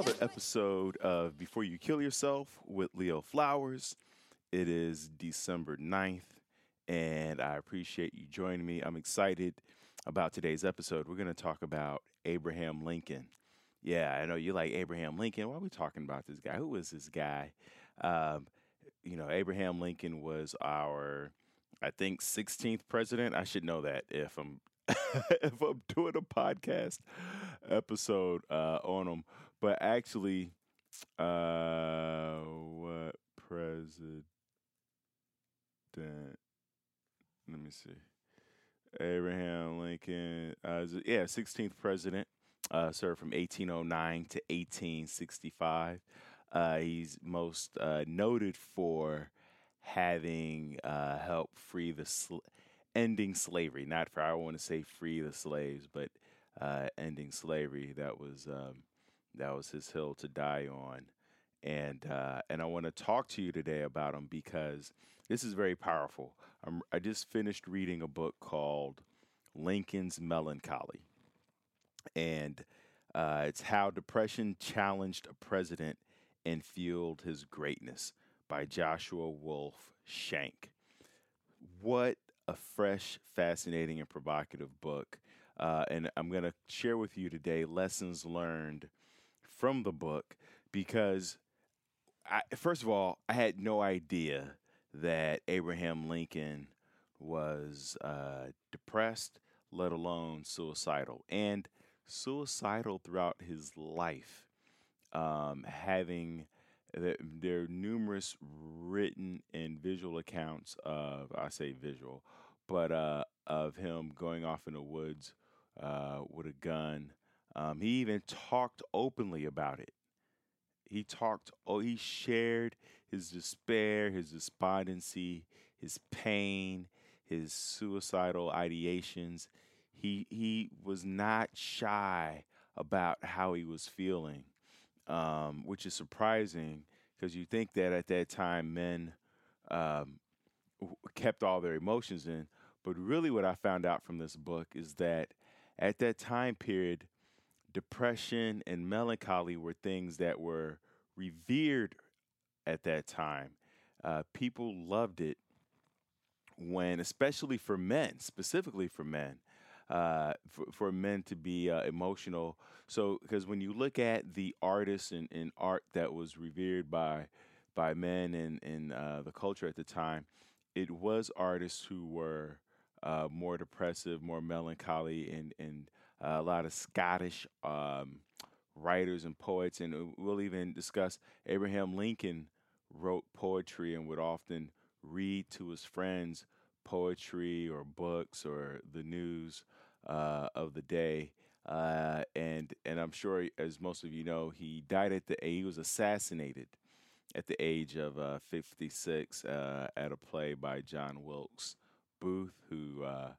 another episode of Before You Kill Yourself with Leo Flowers. It is December 9th, and I appreciate you joining me. I'm excited about today's episode. We're going to talk about Abraham Lincoln. Yeah, I know you like Abraham Lincoln. Why are we talking about this guy? Who is this guy? Um, you know, Abraham Lincoln was our, I think, 16th president. I should know that if I'm if I'm doing a podcast episode uh, on him. But actually, uh, what president? Let me see. Abraham Lincoln, uh, yeah, 16th president, uh, served from 1809 to 1865. Uh, he's most uh, noted for having uh, helped free the sl- ending slavery. Not for I want to say free the slaves, but uh, ending slavery. That was um, that was his hill to die on. And uh, and I want to talk to you today about him because this is very powerful. I'm, I just finished reading a book called Lincoln's Melancholy, and uh, it's how depression challenged a president and fueled his greatness by Joshua Wolf Shenk. What a fresh, fascinating, and provocative book. Uh, and I'm going to share with you today lessons learned from the book because, I, first of all, I had no idea that Abraham Lincoln was uh, depressed, let alone suicidal, and suicidal throughout his life, um, having there are numerous written and visual accounts of I say visual, but uh, of him going off in the woods uh, with a gun. Um, he even talked openly about it. He talked. Oh, he shared his despair, his despondency, his pain, his suicidal ideations. He he was not shy about how he was feeling um, which is surprising because you think that at that time men um, kept all their emotions in. But really, what I found out from this book is that at that time period, depression and melancholy were things that were revered at that time. Uh, people loved it when, especially for men, specifically for men, uh, for, for men to be uh, emotional. So, because when you look at the artists and, and, art that was revered by by men in in uh, the culture at the time, it was artists who were uh, more depressive, more melancholy, and and uh, a lot of Scottish. Um, writers and poets, and we'll even discuss Abraham Lincoln wrote poetry and would often read to his friends poetry or books or the news uh, of the day. Uh, and and I'm sure, as most of you know, he died at the he was assassinated at the age of uh, 56 uh, at a play by John Wilkes Booth, who uh,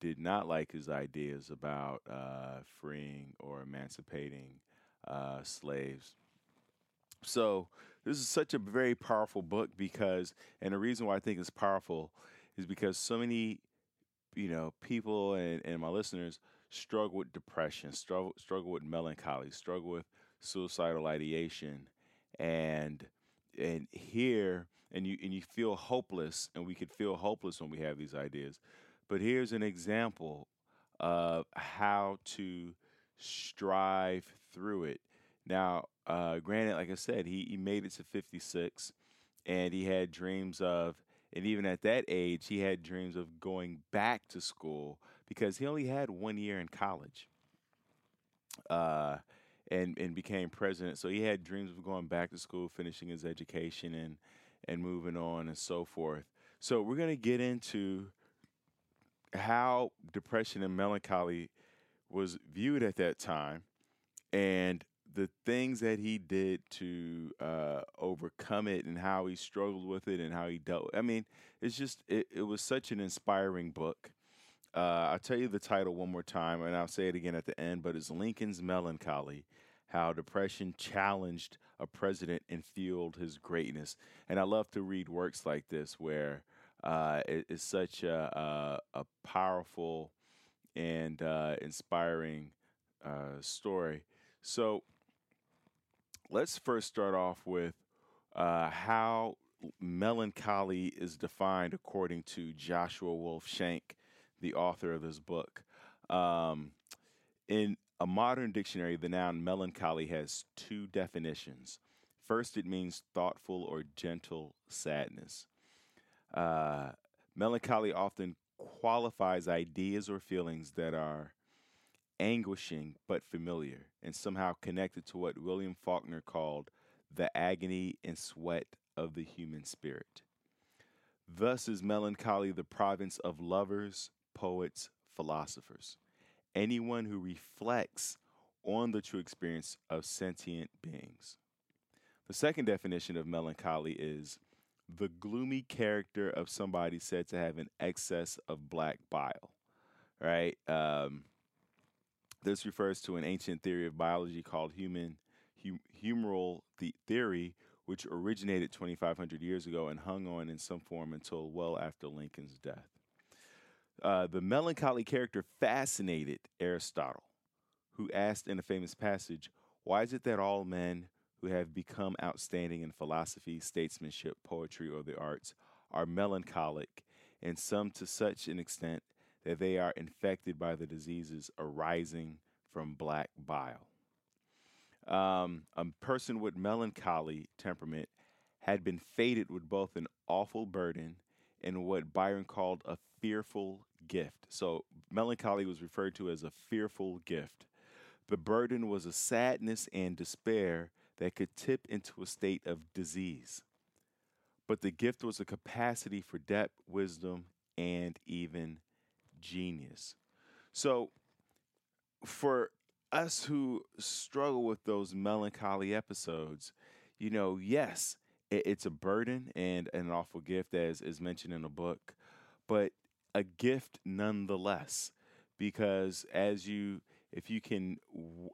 did not like his ideas about uh, freeing or emancipating slaves. So this is such a very powerful book because, and the reason why I think it's powerful is because so many, you know, people and, and my listeners struggle with depression, struggle struggle with melancholy, struggle with suicidal ideation, and and here and you and you feel hopeless, and we could feel hopeless when we have these ideas. But here's an example of how to strive through it. Now, uh, granted, like I said, he, he made it to 56 and he had dreams of and even at that age, he had dreams of going back to school because he only had one year in college. Uh, and and became president. So he had dreams of going back to school, finishing his education, and and moving on and so forth. So we're going to get into how depression and melancholy was viewed at that time, and the things that he did to uh, overcome it and how he struggled with it and how he dealt. I mean, it's just it, it was such an inspiring book. Uh, I'll tell you the title one more time, and I'll say it again at the end. But it's Lincoln's Melancholy: How Depression Challenged a President and Fueled His Greatness. And I love to read works like this where uh, it, it's such a, a, a powerful and uh, inspiring uh, story. So let's first start off with uh, how melancholy is defined according to Joshua Wolf Shenk, the author of this book. Um, in a modern dictionary, the noun melancholy has two definitions. First, it means thoughtful or gentle sadness. Uh, melancholy often qualifies ideas or feelings that are anguishing but familiar and somehow connected to what William Faulkner called the agony and sweat of the human spirit. Thus is melancholy the province of lovers, poets, philosophers, anyone who reflects on the true experience of sentient beings. The second definition of melancholy is the gloomy character of somebody said to have an excess of black bile, right? Um, this refers to an ancient theory of biology called human hum- humoral the- theory, which originated 2,500 years ago and hung on in some form until well after Lincoln's death. Uh, the melancholy character fascinated Aristotle, who asked in a famous passage, Why is it that all men who have become outstanding in philosophy, statesmanship, poetry, or the arts are melancholic, and some to such an extent that they are infected by the diseases arising from black bile? Um, a person with melancholy temperament had been fated with both an awful burden and what Byron called a fearful gift. So, melancholy was referred to as a fearful gift. The burden was a sadness and despair that could tip into a state of disease. But the gift was a capacity for depth, wisdom, and even genius. So, for us who struggle with those melancholy episodes, you know, yes, it's a burden and an awful gift, as is mentioned in the book, but a gift nonetheless. Because as you, if you can,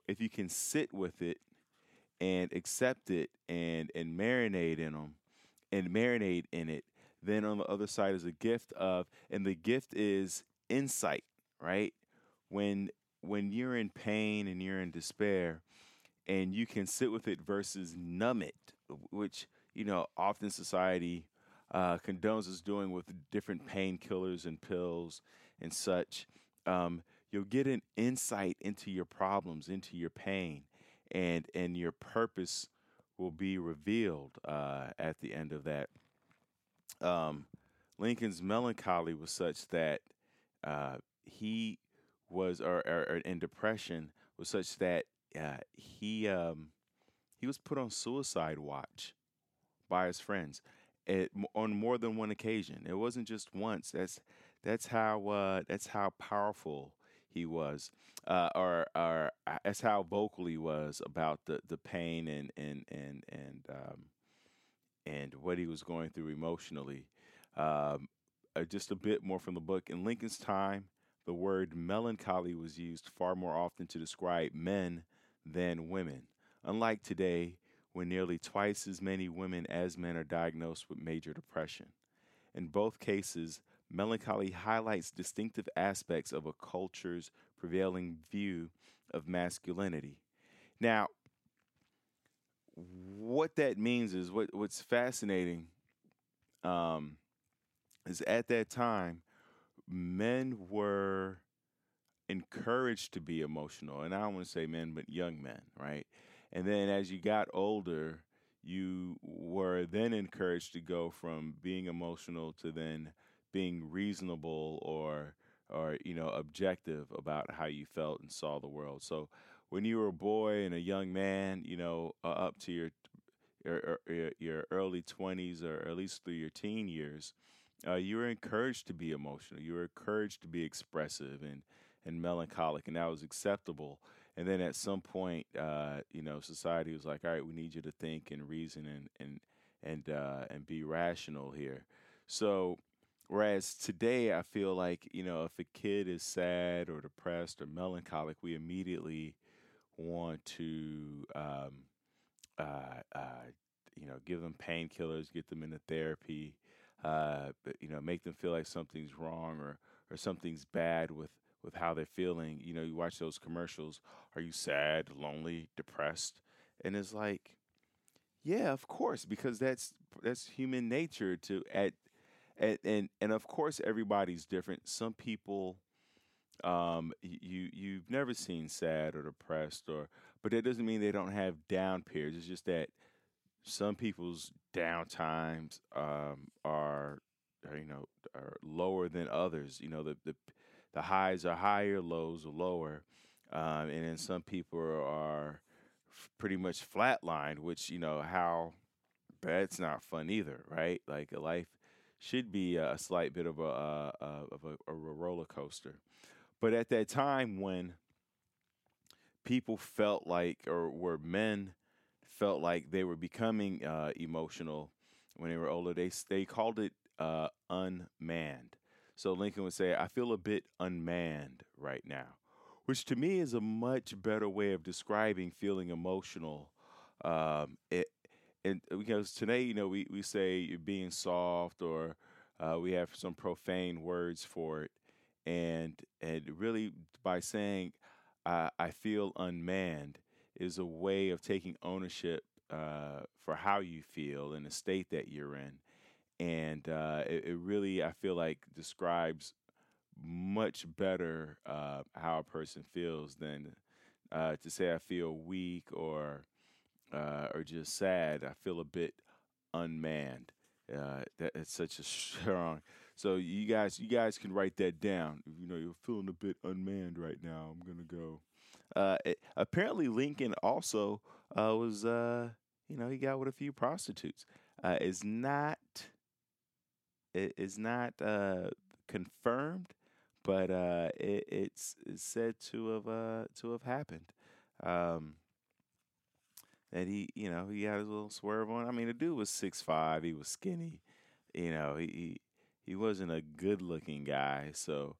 if you can sit with it and accept it and and marinate in them and marinate in it, then on the other side is a gift of, and the gift is insight, right? When when you're in pain and you're in despair and you can sit with it versus numb it, which, you know, often society uh, condones is doing with different painkillers and pills and such, um, you'll get an insight into your problems, into your pain, and, and your purpose will be revealed uh, at the end of that. Um, Lincoln's melancholy was such that uh, he was or, or, or in depression was such that uh, he um, he was put on suicide watch by his friends it, on more than one occasion. It wasn't just once. That's that's how uh, that's how powerful he was, uh, or or uh, that's how vocal he was about the, the pain and and and and um, and what he was going through emotionally. Um, uh, just a bit more from the book. In Lincoln's time, the word melancholy was used far more often to describe men than women. Unlike today, when nearly twice as many women as men are diagnosed with major depression. In both cases, melancholy highlights distinctive aspects of a culture's prevailing view of masculinity. Now, what that means is what, what's fascinating um, is at that time, men were encouraged to be emotional. And I don't want to say men, but young men, right? And then as you got older, you were then encouraged to go from being emotional to then being reasonable or or you know objective about how you felt and saw the world. So when you were a boy and a young man, you know, uh, up to your, your your, your early 20s or at least through your teen years, uh, you were encouraged to be emotional. You were encouraged to be expressive and and melancholic, and that was acceptable. And then at some point, uh, you know, society was like, "All right, we need you to think and reason and and and uh, and be rational here." So, whereas today, I feel like you know, if a kid is sad or depressed or melancholic, we immediately want to, um, uh, uh you know, give them painkillers, get them into therapy, uh, you know, make them feel like something's wrong or or something's bad with with how they're feeling. You know, you watch those commercials. Are you sad, lonely, depressed? And it's like, Yeah, of course, because that's that's human nature to at, at and and of course everybody's different. Some people um you you've never seen sad or depressed or but that doesn't mean they don't have down periods. It's just that some people's down times um are are, you know are lower than others. You know the the the highs are higher, lows are lower, um, and then some people are pretty much flatlined, which you know how that's not fun either, right? Like life should be a slight bit of a, uh, of a, a roller coaster. But at that time when people felt like, or where men felt like they were becoming uh, emotional when they were older, they they called it uh, unmanned. So Lincoln would say, "I feel a bit unmanned right now," which to me is a much better way of describing feeling emotional. Um, and because today, you know, we, we say you're being soft, or uh, we have some profane words for it, and and really by saying I, I feel unmanned is a way of taking ownership uh, for how you feel in the state that you're in, and uh, it, it, really I feel like describes much better uh, how a person feels than uh, to say I feel weak or uh, or just sad. I feel a bit unmanned. Uh, that it's such a strong. So you guys, you guys can write that down. You know, you're feeling a bit unmanned right now. I'm gonna go. Uh, it, apparently, Lincoln also uh, was, uh, you know, he got with a few prostitutes. Uh, is not, it is not uh, confirmed, but uh, it, it's, it's said to have uh, to have happened. Um, that he, you know, he had his little swerve on. I mean, the dude was six five. He was skinny. You know, he he, wasn't a good looking guy. So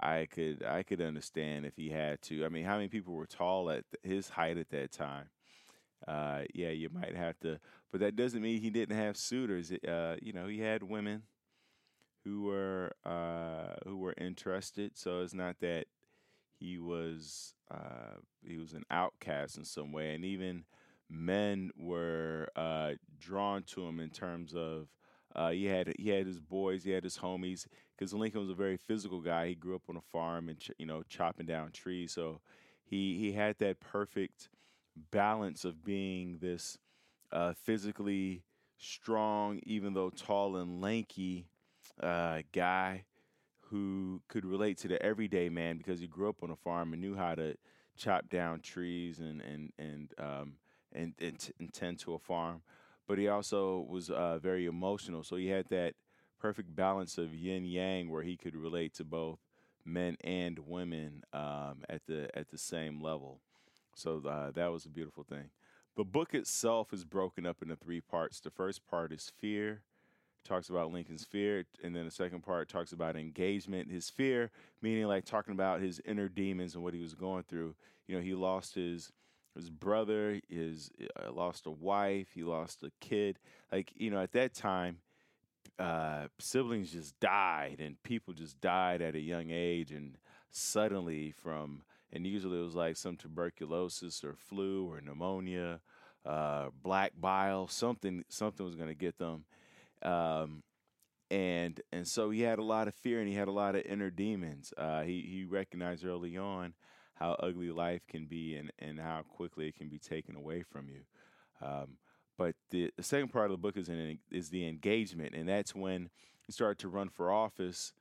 I could I could understand if he had to. I mean, how many people were tall at his height at that time? Uh, yeah, you might have to, but that doesn't mean he didn't have suitors. Uh, you know, he had women who were uh, who were interested. So it's not that he was uh, he was an outcast in some way, and even men were uh, drawn to him in terms of uh, he had he had his boys, he had his homies. Because Lincoln was a very physical guy. He grew up on a farm and ch- you know chopping down trees, so he he had that perfect balance of being this uh, physically strong, even though tall and lanky uh, guy who could relate to the everyday man because he grew up on a farm and knew how to chop down trees and and and um, and, tend to a farm. But he also was uh, very emotional. So he had that perfect balance of yin yang where he could relate to both men and women um, at the at the same level. So uh, that was a beautiful thing. The book itself is broken up into three parts. The first part is fear, talks about Lincoln's fear, and then the second part talks about engagement. His fear, meaning like talking about his inner demons and what he was going through. You know, he lost his his brother is uh, lost a wife he lost a kid. Like you know at that time uh, siblings just died and people just died at a young age. And suddenly from and usually it was like some tuberculosis or flu or pneumonia uh, black bile something something was going to get them. Um, and and so he had a lot of fear and he had a lot of inner demons. Uh, he he recognized early on how ugly life can be and, and how quickly it can be taken away from you. Um, but the, the, second part of the book is is the engagement, and that's when you start to run for office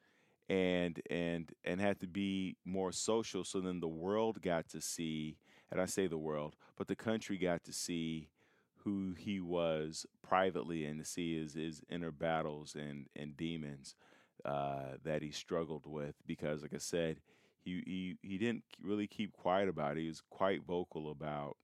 and and and had to be more social. So then the world got to see, and I say the world, but the country got to see who he was privately and to see his, his inner battles and and demons uh, that he struggled with. Because, like I said, he he he didn't really keep quiet about it. He was quite vocal about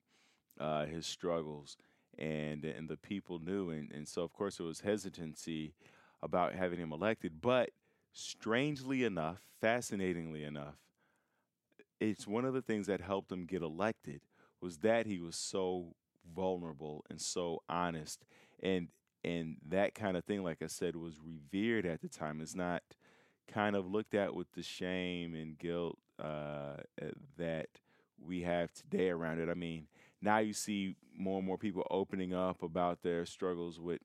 uh, his struggles, and and the people knew, and and so of course there was hesitancy about having him elected. But strangely enough, fascinatingly enough, it's one of the things that helped him get elected was that he was so vulnerable and so honest, and and that kind of thing, like I said, was revered at the time. It's not kind of looked at with the shame and guilt uh, eh, that we have today around it. I mean, now you see more and more people opening up about their struggles with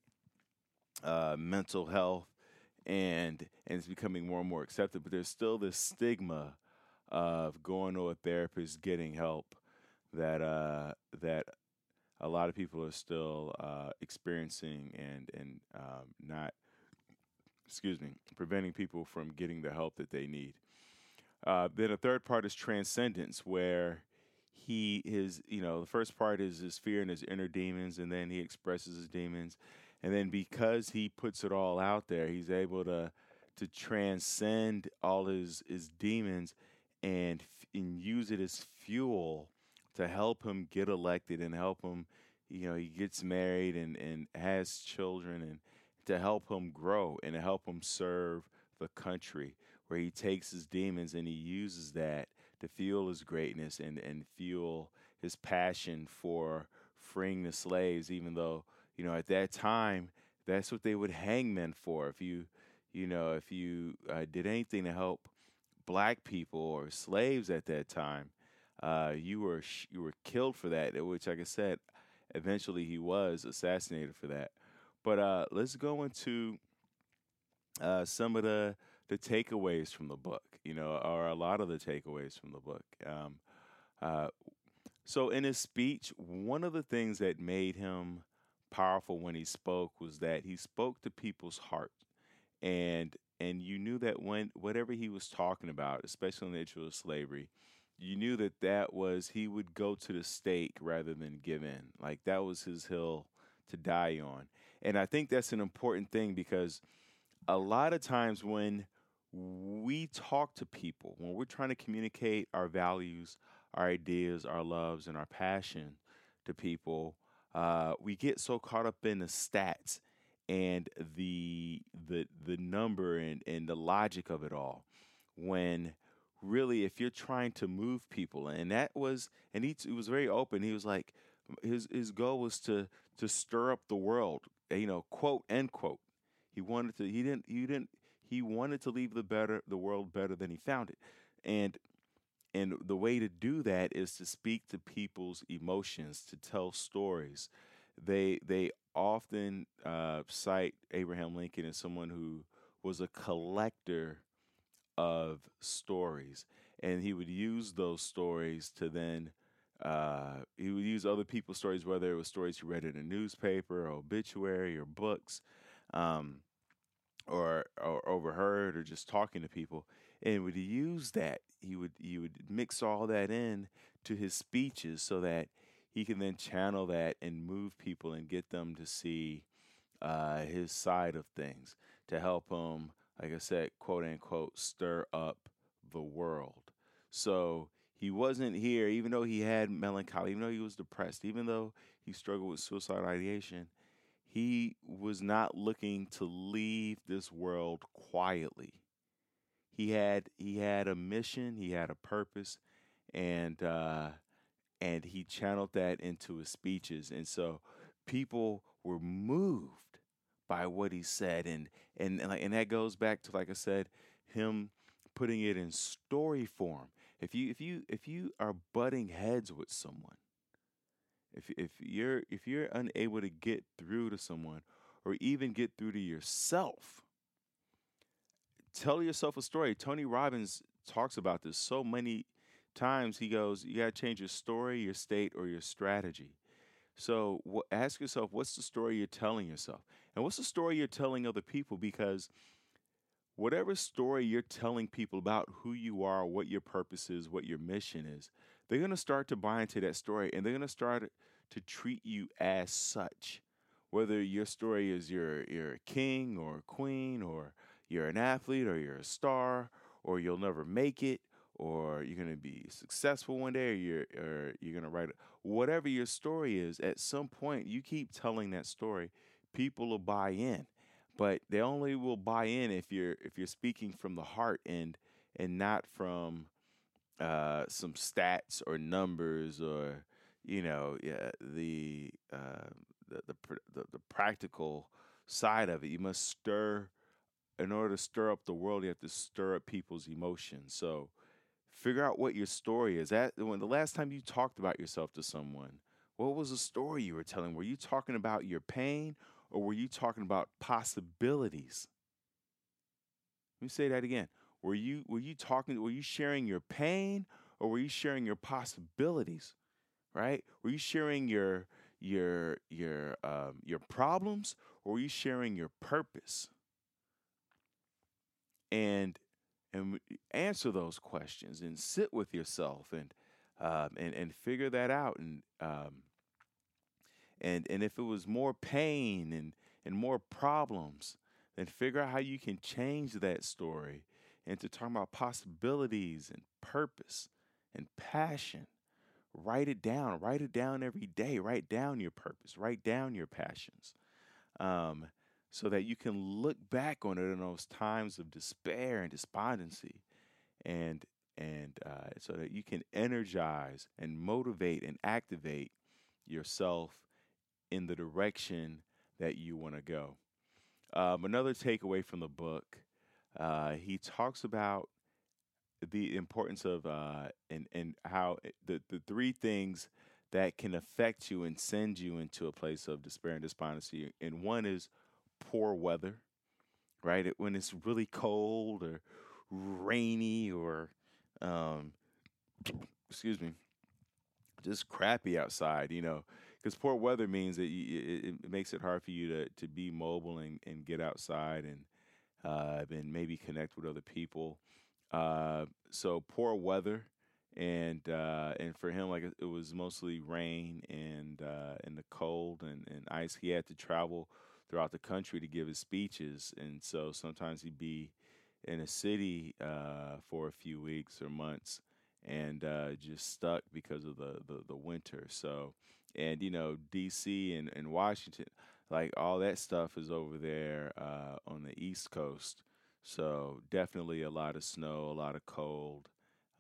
uh, mental health, and and it's becoming more and more accepted. But there's still this stigma of going to a therapist, getting help, that uh, that a lot of people are still uh, experiencing and and um, not excuse me preventing people from getting the help that they need. Uh, then a third part is transcendence, where he is you know the first part is his fear and his inner demons, and then he expresses his demons, and then because he puts it all out there, he's able to to transcend all his his demons and and use it as fuel to help him get elected and help him you know he gets married and and has children and to help him grow and to help him serve the country where he takes his demons and he uses that to fuel his greatness and and fuel his passion for freeing the slaves even though you know at that time that's what they would hang men for if you you know if you uh, did anything to help black people or slaves at that time uh, you were you were killed for that. Which, like I said, eventually he was assassinated for that. But uh, let's go into uh, some of the the takeaways from the book. You know, or a lot of the takeaways from the book. Um, uh, so, in his speech, one of the things that made him powerful when he spoke was that he spoke to people's heart, and and you knew that when whatever he was talking about, especially in the issue of slavery, you knew that that was he would go to the stake rather than give in. Like that was his hill to die on. And I think that's an important thing because a lot of times when we talk to people, when we're trying to communicate our values, our ideas, our loves, and our passion to people, uh, we get so caught up in the stats and the the the number and, and the logic of it all when really if you're trying to move people and that was and he, he was very open. He was like his his goal was to to stir up the world you know quote end quote. He wanted to he didn't he didn't he wanted to leave the better the world better than he found it. And and the way to do that is to speak to people's emotions to tell stories. They they often uh, cite abraham lincoln as someone who was a collector of stories, and he would use those stories to then uh, he would use other people's stories, whether it was stories he read in a newspaper, or obituary, or books, um, or, or overheard, or just talking to people, and would use that. He would he would mix all that in to his speeches so that he can then channel that and move people and get them to see uh, his side of things to help him, like I said, quote unquote, stir up the world. So he wasn't here, even though he had melancholy, even though he was depressed, even though he struggled with suicide ideation, he was not looking to leave this world quietly. He had he had a mission, he had a purpose, and uh, and he channeled that into his speeches, and so people were moved by what he said and and and, and that goes back to like I said him putting it in story form if you if you if you are butting heads with someone if if you're if you're unable to get through to someone or even get through to yourself tell yourself a story Tony Robbins talks about this so many times he goes you got to change your story your state or your strategy so ask yourself, what's the story you're telling yourself? And what's the story you're telling other people? Because whatever story you're telling people about who you are, what your purpose is, what your mission is, they're going to start to buy into that story and they're going to start to treat you as such. Whether your story is you're, you're a king or a queen or you're an athlete or you're a star or you'll never make it or you're going to be successful one day or you're, or you're going to write whatever your story is at some point you keep telling that story people will buy in but they only will buy in if you're if you're speaking from the heart and and not from uh, some stats or numbers or you know yeah, the, uh, the, the the the practical side of it you must stir in order to stir up the world you have to stir up people's emotions so figure out what your story is. That when the last time you talked about yourself to someone, What was the story you were telling? Were you talking about your pain or were you talking about possibilities? Let me say that again. Were you were you talking were you sharing your pain or were you sharing your possibilities? Right? Were you sharing your your your um, your problems or were you sharing your purpose? And and answer those questions and sit with yourself and um, and and figure that out and um, and and if it was more pain and and more problems, then figure out how you can change that story into talking about possibilities and purpose and passion. Write it down. Write it down every day. Write down your purpose. Write down your passions. Um, so that you can look back on it in those times of despair and despondency and and uh, so that you can energize and motivate and activate yourself in the direction that you want to go. Um, another takeaway from the book, uh, he talks about the importance of uh, and and how the the three things that can affect you and send you into a place of despair and despondency. And one is poor weather, right? It, when it's really cold or rainy or, um, excuse me, just crappy outside, you know, because poor weather means that you, it, it, makes it hard for you to, to be mobile and, and get outside and uh, and maybe connect with other people. Uh, so poor weather, and uh, and for him, like it was mostly rain and uh, and the cold and, and ice. He had to travel throughout the country to give his speeches, and so sometimes he'd be in a city uh, for a few weeks or months and uh, just stuck because of the, the, the winter. So, and you know, D.C. and, and Washington, like all that stuff is over there uh, on the East Coast. So definitely a lot of snow, a lot of cold,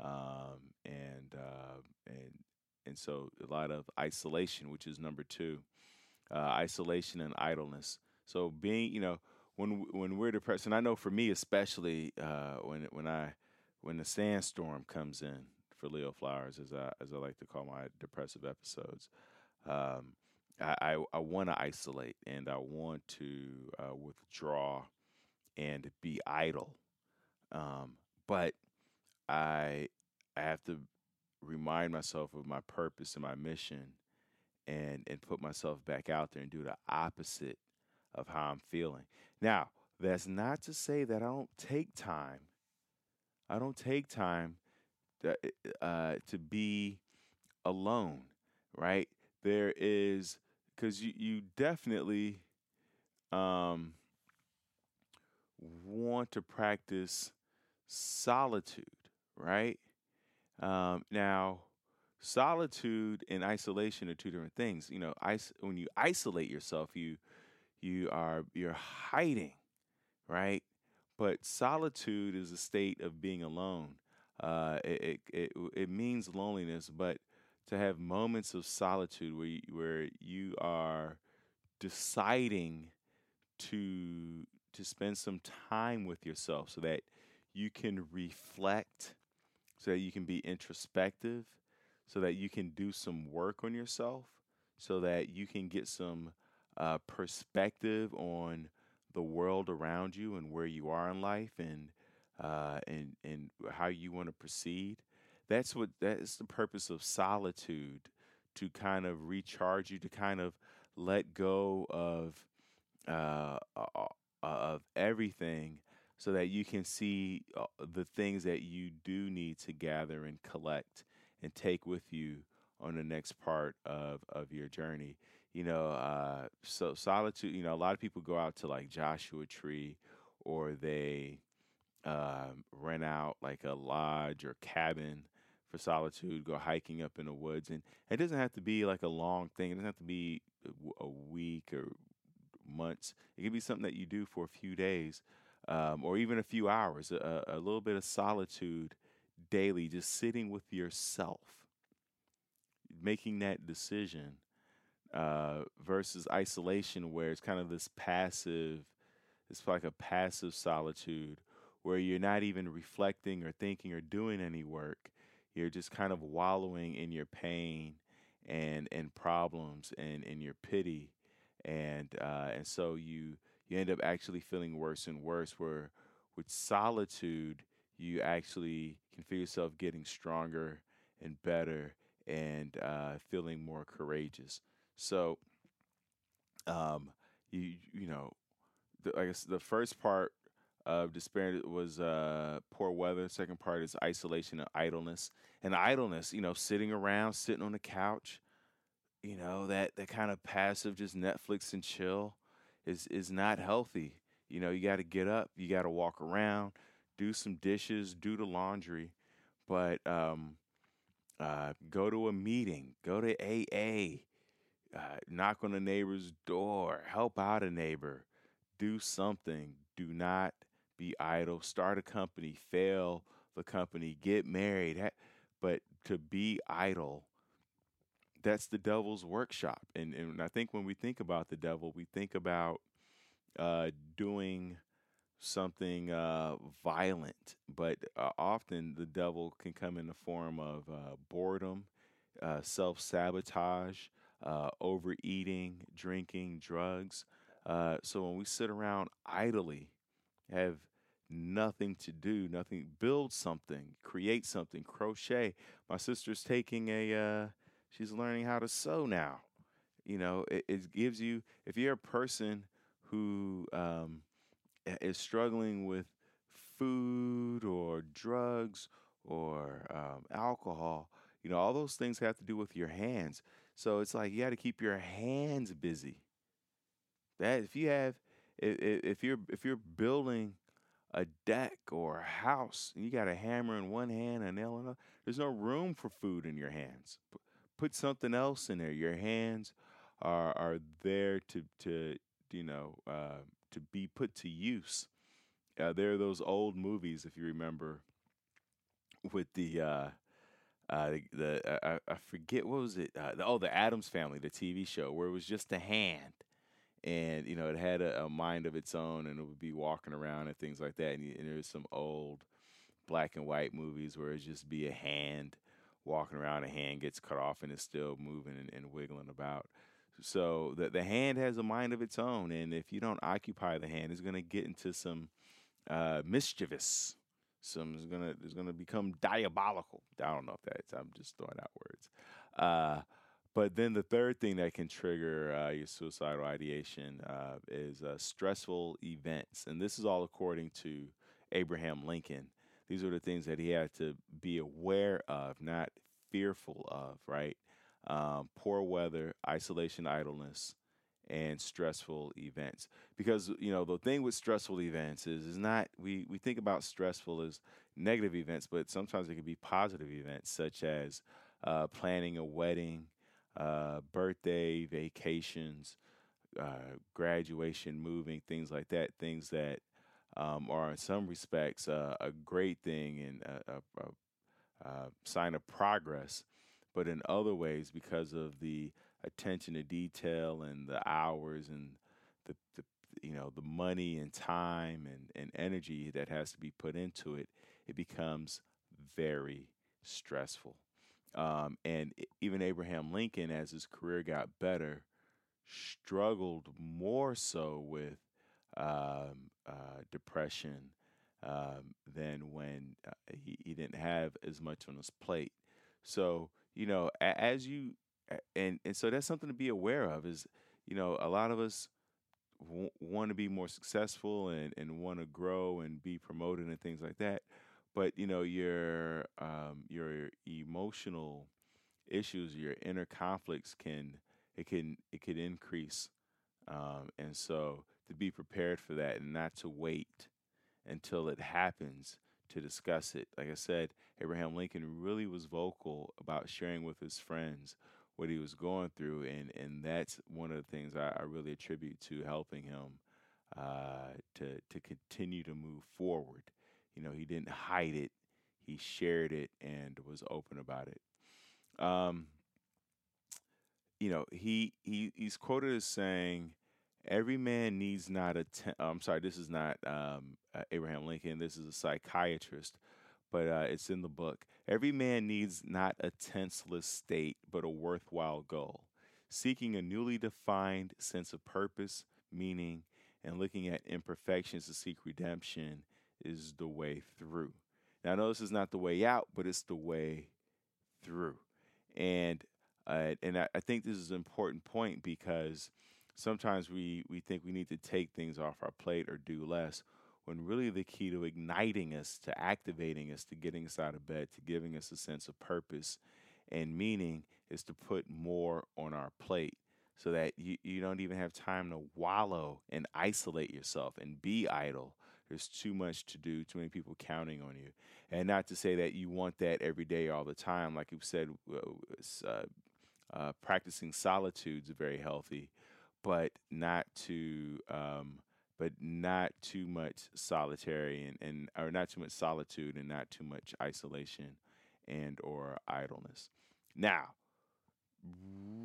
um, and uh, and and so a lot of isolation, which is number two uh, isolation and idleness. So being, you know, when when we're depressed, and I know for me especially, uh, when when I when the sandstorm comes in for Leo Flowers, as I as I like to call my depressive episodes, um, I I, I want to isolate and I want to uh, withdraw and be idle, um, but I I have to remind myself of my purpose and my mission and and put myself back out there and do the opposite of how I'm feeling. Now, that's not to say that I don't take time. I don't take time to, uh, to be alone, right? There is because you you definitely um, want to practice solitude, right? Um, now, solitude and isolation are two different things. You know, is- when you isolate yourself, you you are you're hiding, right? But solitude is a state of being alone. Uh, it, it, it it means loneliness, but to have moments of solitude where you, where you are deciding to to spend some time with yourself so that you can reflect so that you can be introspective so that you can do some work on yourself, so that you can get some uh, perspective on the world around you and where you are in life and uh, and and how you want to proceed. That's what that's the purpose of solitude to kind of recharge you, to kind of let go of uh, of everything so that you can see uh, the things that you do need to gather and collect and take with you on the next part of, of your journey. You know, uh, so solitude, you know, a lot of people go out to like Joshua Tree or they um, rent out like a lodge or cabin for solitude, go hiking up in the woods. And it doesn't have to be like a long thing, it doesn't have to be a week or months. It can be something that you do for a few days um, or even a few hours, a, a little bit of solitude daily, just sitting with yourself, making that decision uh, versus isolation, where it's kind of this passive, it's like a passive solitude where you're not even reflecting or thinking or doing any work. You're just kind of wallowing in your pain and and problems and in your pity. And uh, and so you you end up actually feeling worse and worse where with solitude you actually can feel yourself getting stronger and better and uh, feeling more courageous. So um, you you know the, I guess the first part of despair was uh, poor weather. Second part is isolation and idleness. And idleness, you know, sitting around, sitting on the couch, you know, that that kind of passive, just Netflix and chill, is is not healthy. You know, you got to get up, you got to walk around, do some dishes, do the laundry, but um, uh, go to a meeting, go to AA, uh, knock on a neighbor's door, help out a neighbor, do something. Do not be idle. Start a company, fail the company, get married. But to be idle, that's the devil's workshop. And, and I think when we think about the devil, we think about uh, doing something uh, violent, but uh, often the devil can come in the form of uh, boredom, uh, self sabotage, uh, overeating, drinking, drugs. So when we sit around idly, have nothing to do, nothing, build something, create something, crochet. My sister's taking a, uh, she's learning how to sew now. You know, it, it gives you, if you're a person who um, is struggling with food or drugs or um, alcohol, you know, all those things have to do with your hands. So it's like you got to keep your hands busy. That if you have, if, if you're if you're building a deck or a house and you got a hammer in one hand and a nail in another, there's no room for food in your hands. Put something else in there. Your hands are are there to to you know uh, to be put to use. Uh, there are those old movies, if you remember, with the uh, uh, the I, I forget what was it? Uh, the, oh, the Addams Family, the TV show, where it was just a hand, and you know it had a, a, mind of its own and it would be walking around and things like that and, and there's some old black and white movies where it just be a hand walking around a hand gets cut off and it's still moving and, and wiggling about. So the, the hand has a mind of its own and if you don't occupy the hand it's going to get into some uh, mischievous some is going to is to become diabolical. I don't know if that's i'm just throwing out words. Uh, but then the third thing that can trigger uh, your suicidal ideation uh, is uh, stressful events. And this is all according to Abraham Lincoln. These are the things that he had to be aware of, not fearful of, right? Um, poor weather, isolation, idleness, and stressful events. Because, you know, the thing with stressful events is, is not, we, we think about stressful as negative events, but sometimes it can be positive events, such as uh, planning a wedding uh, birthday, vacations, uh, graduation, moving, things like that, things that um, are in some respects uh, a great thing and a, a, a, sign of progress, but in other ways, because of the attention to detail and the hours and the, the you know the money and time and, and energy that has to be put into it, it becomes very stressful. Um, and even Abraham Lincoln, as his career got better, struggled more so with um, uh, depression um, than when uh, he, he didn't have as much on his plate. So, you know, as you, and, and so that's something to be aware of is, you know, a lot of us w- want to be more successful and, and want to grow and be promoted and things like that but you know your um, your emotional issues, your inner conflicts can it can it can increase, um, and so to be prepared for that and not to wait until it happens to discuss it. Like I said, Abraham Lincoln really was vocal about sharing with his friends what he was going through, and and that's one of the things I, I really attribute to helping him uh, to to continue to move forward. You know, he didn't hide it. He shared it and was open about it. Um, you know, he he he's quoted as saying, "Every man needs not a." Ten- I'm sorry, this is not um, uh, Abraham Lincoln. This is a psychiatrist, but uh, it's in the book. Every man needs not a tenseless state, but a worthwhile goal. Seeking a newly defined sense of purpose, meaning, and looking at imperfections to seek redemption is the way through. Now, I know this is not the way out, but it's the way through. And uh, and I, I think this is an important point because sometimes we, we think we need to take things off our plate or do less when really the key to igniting us, to activating us, to getting us out of bed, to giving us a sense of purpose and meaning is to put more on our plate so that you, you don't even have time to wallow and isolate yourself and be idle. There's too much to do, too many people counting on you. And not to say that you want that every day, all the time. Like you said, uh, uh, practicing solitude is very healthy, but not to um, but not too much solitary and, and or not too much solitude and not too much isolation and or idleness. Now,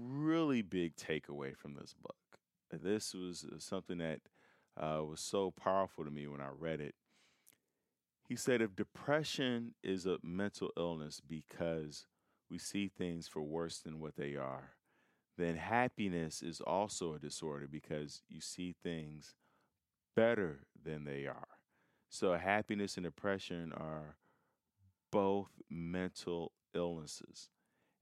really big takeaway from this book. This was uh, something that uh, was so powerful to me when I read it. He said, if depression is a mental illness because we see things for worse than what they are, then happiness is also a disorder because you see things better than they are. So, happiness and depression are both mental illnesses.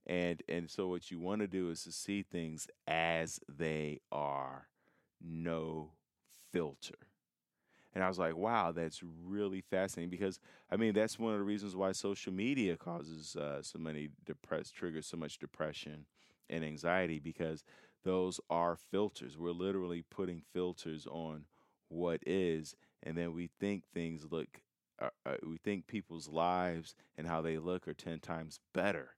And, and so, what you want to do is to see things as they are, no filter. And I was like, wow, that's really fascinating because I mean, that's one of the reasons why social media causes uh, so many depressed, triggers so much depression and anxiety because those are filters. We're literally putting filters on what is, and then we think things look, uh, uh, we think people's lives and how they look are 10 times better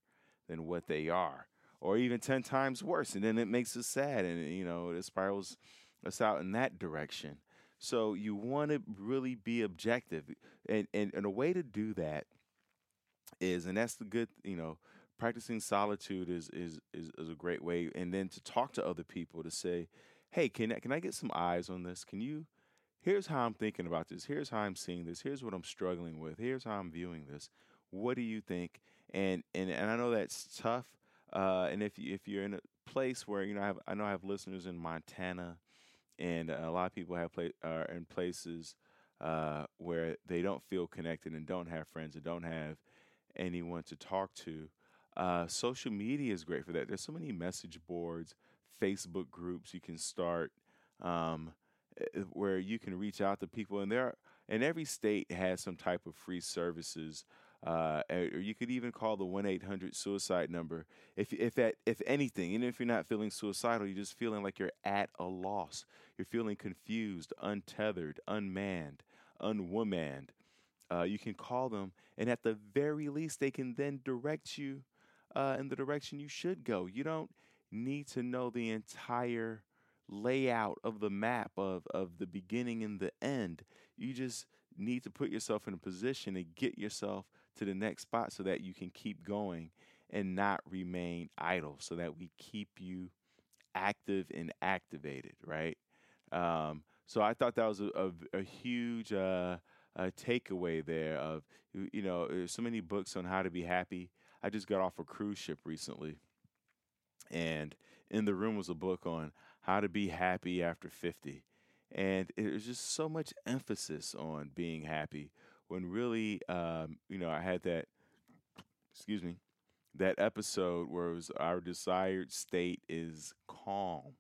than what they are, or even 10 times worse. And then it makes us sad, and, you know, it spirals us out in that direction. So you want to really be objective. And, and, and a way to do that is, and that's the good, you know, practicing solitude is, is, is, is a great way. And then to talk to other people to say, hey, can I, can I get some eyes on this? Can you here's how I'm thinking about this. Here's how I'm seeing this. Here's what I'm struggling with. Here's how I'm viewing this. What do you think? And and, and I know that's tough. Uh, and if you, if you're in a place where you know I have I know I have listeners in Montana, and a lot of people have play are in places uh, where they don't feel connected and don't have friends and don't have anyone to talk to. Uh, social media is great for that. There's so many message boards, Facebook groups you can start. Um, Eh, where you can reach out to people, and there and every state has some type of free services. Uh, or you could even call the one eight hundred suicide number. If if that if anything, even if you're not feeling suicidal, you're just feeling like you're at a loss. You're feeling confused, untethered, unmanned, unwomaned. Uh, you can call them, and at the very least, they can then direct you uh, in the direction you should go. You don't need to know the entire layout of the map of, of the beginning and the end. You just need to put yourself in a position to get yourself to the next spot so that you can keep going and not remain idle, so that we keep you active and activated, right? Um, so I thought that was a, a, a huge uh, a takeaway there of, you know, there's so many books on how to be happy. I just got off a cruise ship recently, and in the room was a book on how to be happy after 50. And it was just so much emphasis on being happy when really, um, you know, I had that, excuse me, that episode where it was our desired state is calm,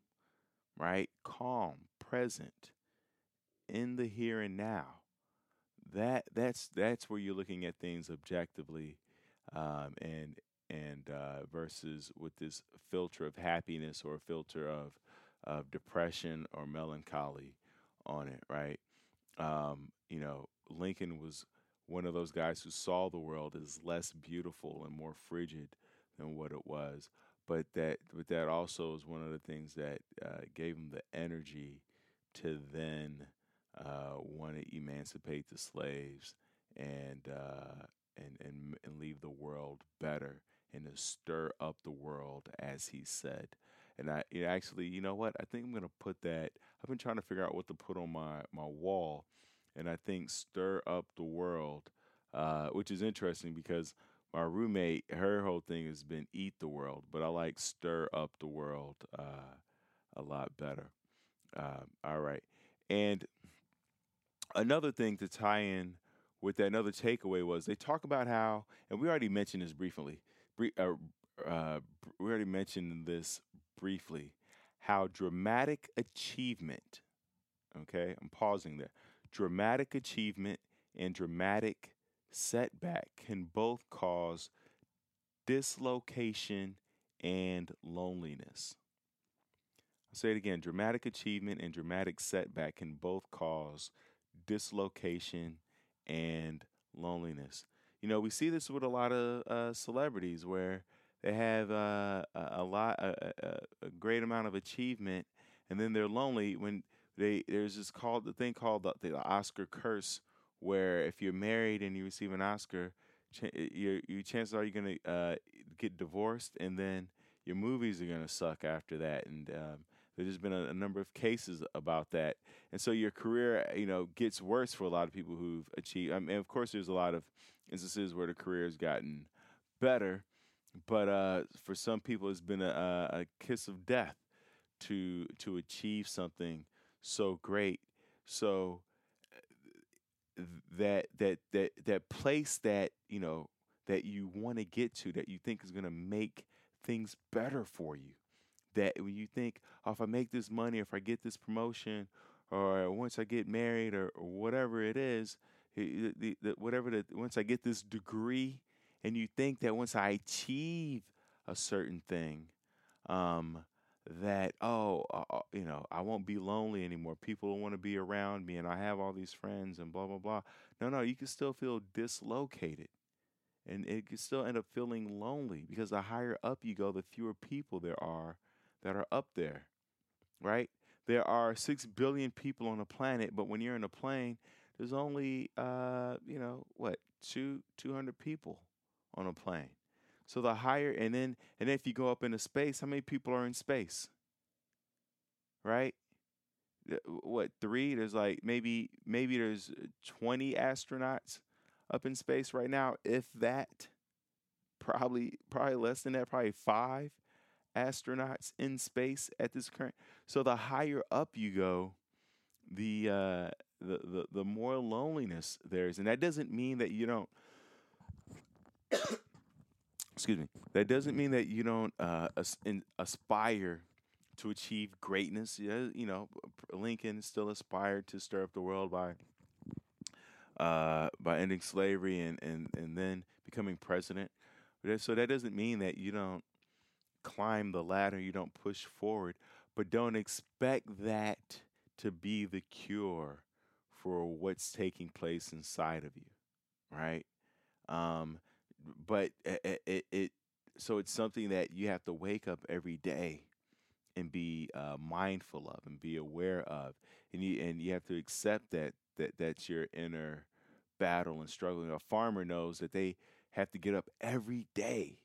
right? Calm, present, in the here and now. That that's that's where you're looking at things objectively, um, and and uh, versus with this filter of happiness or filter of of depression or melancholy on it, right? Um, you know, Lincoln was one of those guys who saw the world as less beautiful and more frigid than what it was. But that, but that also is one of the things that uh, gave him the energy to then uh, want to emancipate the slaves and uh, and and and leave the world better and to stir up the world, as he said. And I actually, you know what? I think I'm gonna put that. I've been trying to figure out what to put on my my wall, and I think "Stir Up the World" uh, which is interesting because my roommate, her whole thing has been eat the world, but I like stir up the world uh, a lot better. Uh, all right. And another thing to tie in with that, another takeaway was they talk about how, and we already mentioned this briefly. Uh, uh, we already mentioned this briefly. How dramatic achievement. Okay, I'm pausing there. Dramatic achievement and dramatic setback can both cause dislocation and loneliness. I'll say it again dramatic achievement and dramatic setback can both cause dislocation and loneliness. You know, we see this with a lot of uh, celebrities where they have uh, a, lot, a, a, great amount of achievement, and then they're lonely when they there's this called the thing called the, the Oscar curse, where if you're married and you receive an Oscar, ch- your, your chances are you're gonna uh, get divorced, and then your movies are gonna suck after that, and um, there's been a, a, number of cases about that, and so your career, you know, gets worse for a lot of people who've achieved. I mean, of course, there's a lot of instances where the career has gotten better, but uh, for some people, it's been a, a kiss of death to to achieve something so great. So that that that that place that you know that you want to get to that you think is going to make things better for you that when you think, oh, if I make this money, if I get this promotion, or once I get married, or, or whatever it is, whatever the once I get this degree, and you think that once I achieve a certain thing, um, that oh, uh, uh you know, I won't be lonely anymore. People will want to be around me, and I have all these friends, and blah blah blah. No, no, you can still feel dislocated and it can still end up feeling lonely because the higher up you go, the fewer people there are that are up there, right? There are six billion people on the planet, but when you're in a plane, there's only uh, you know what two two hundred people on a plane. So the higher, and then and if you go up into space, how many people are in space? Right? What three? There's like maybe maybe there's twenty astronauts up in space right now, if that. Probably probably less than that. Probably five astronauts in space at this current. So the higher up you go, the uh, the, the the more loneliness there is, and that doesn't mean that you don't. Excuse me. That doesn't mean that you don't uh, as, aspire to achieve greatness. You know, Lincoln still aspired to stir up the world by uh, by ending slavery and, and, and then becoming president. So that doesn't mean that you don't climb the ladder, you don't push forward, but don't expect that to be the cure for what's taking place inside of you, right? Um, but it, it, it, so it's something that you have to wake up every day and be uh, mindful of and be aware of, and you and you have to accept that that that's your inner battle and struggling. A farmer knows that they have to get up every day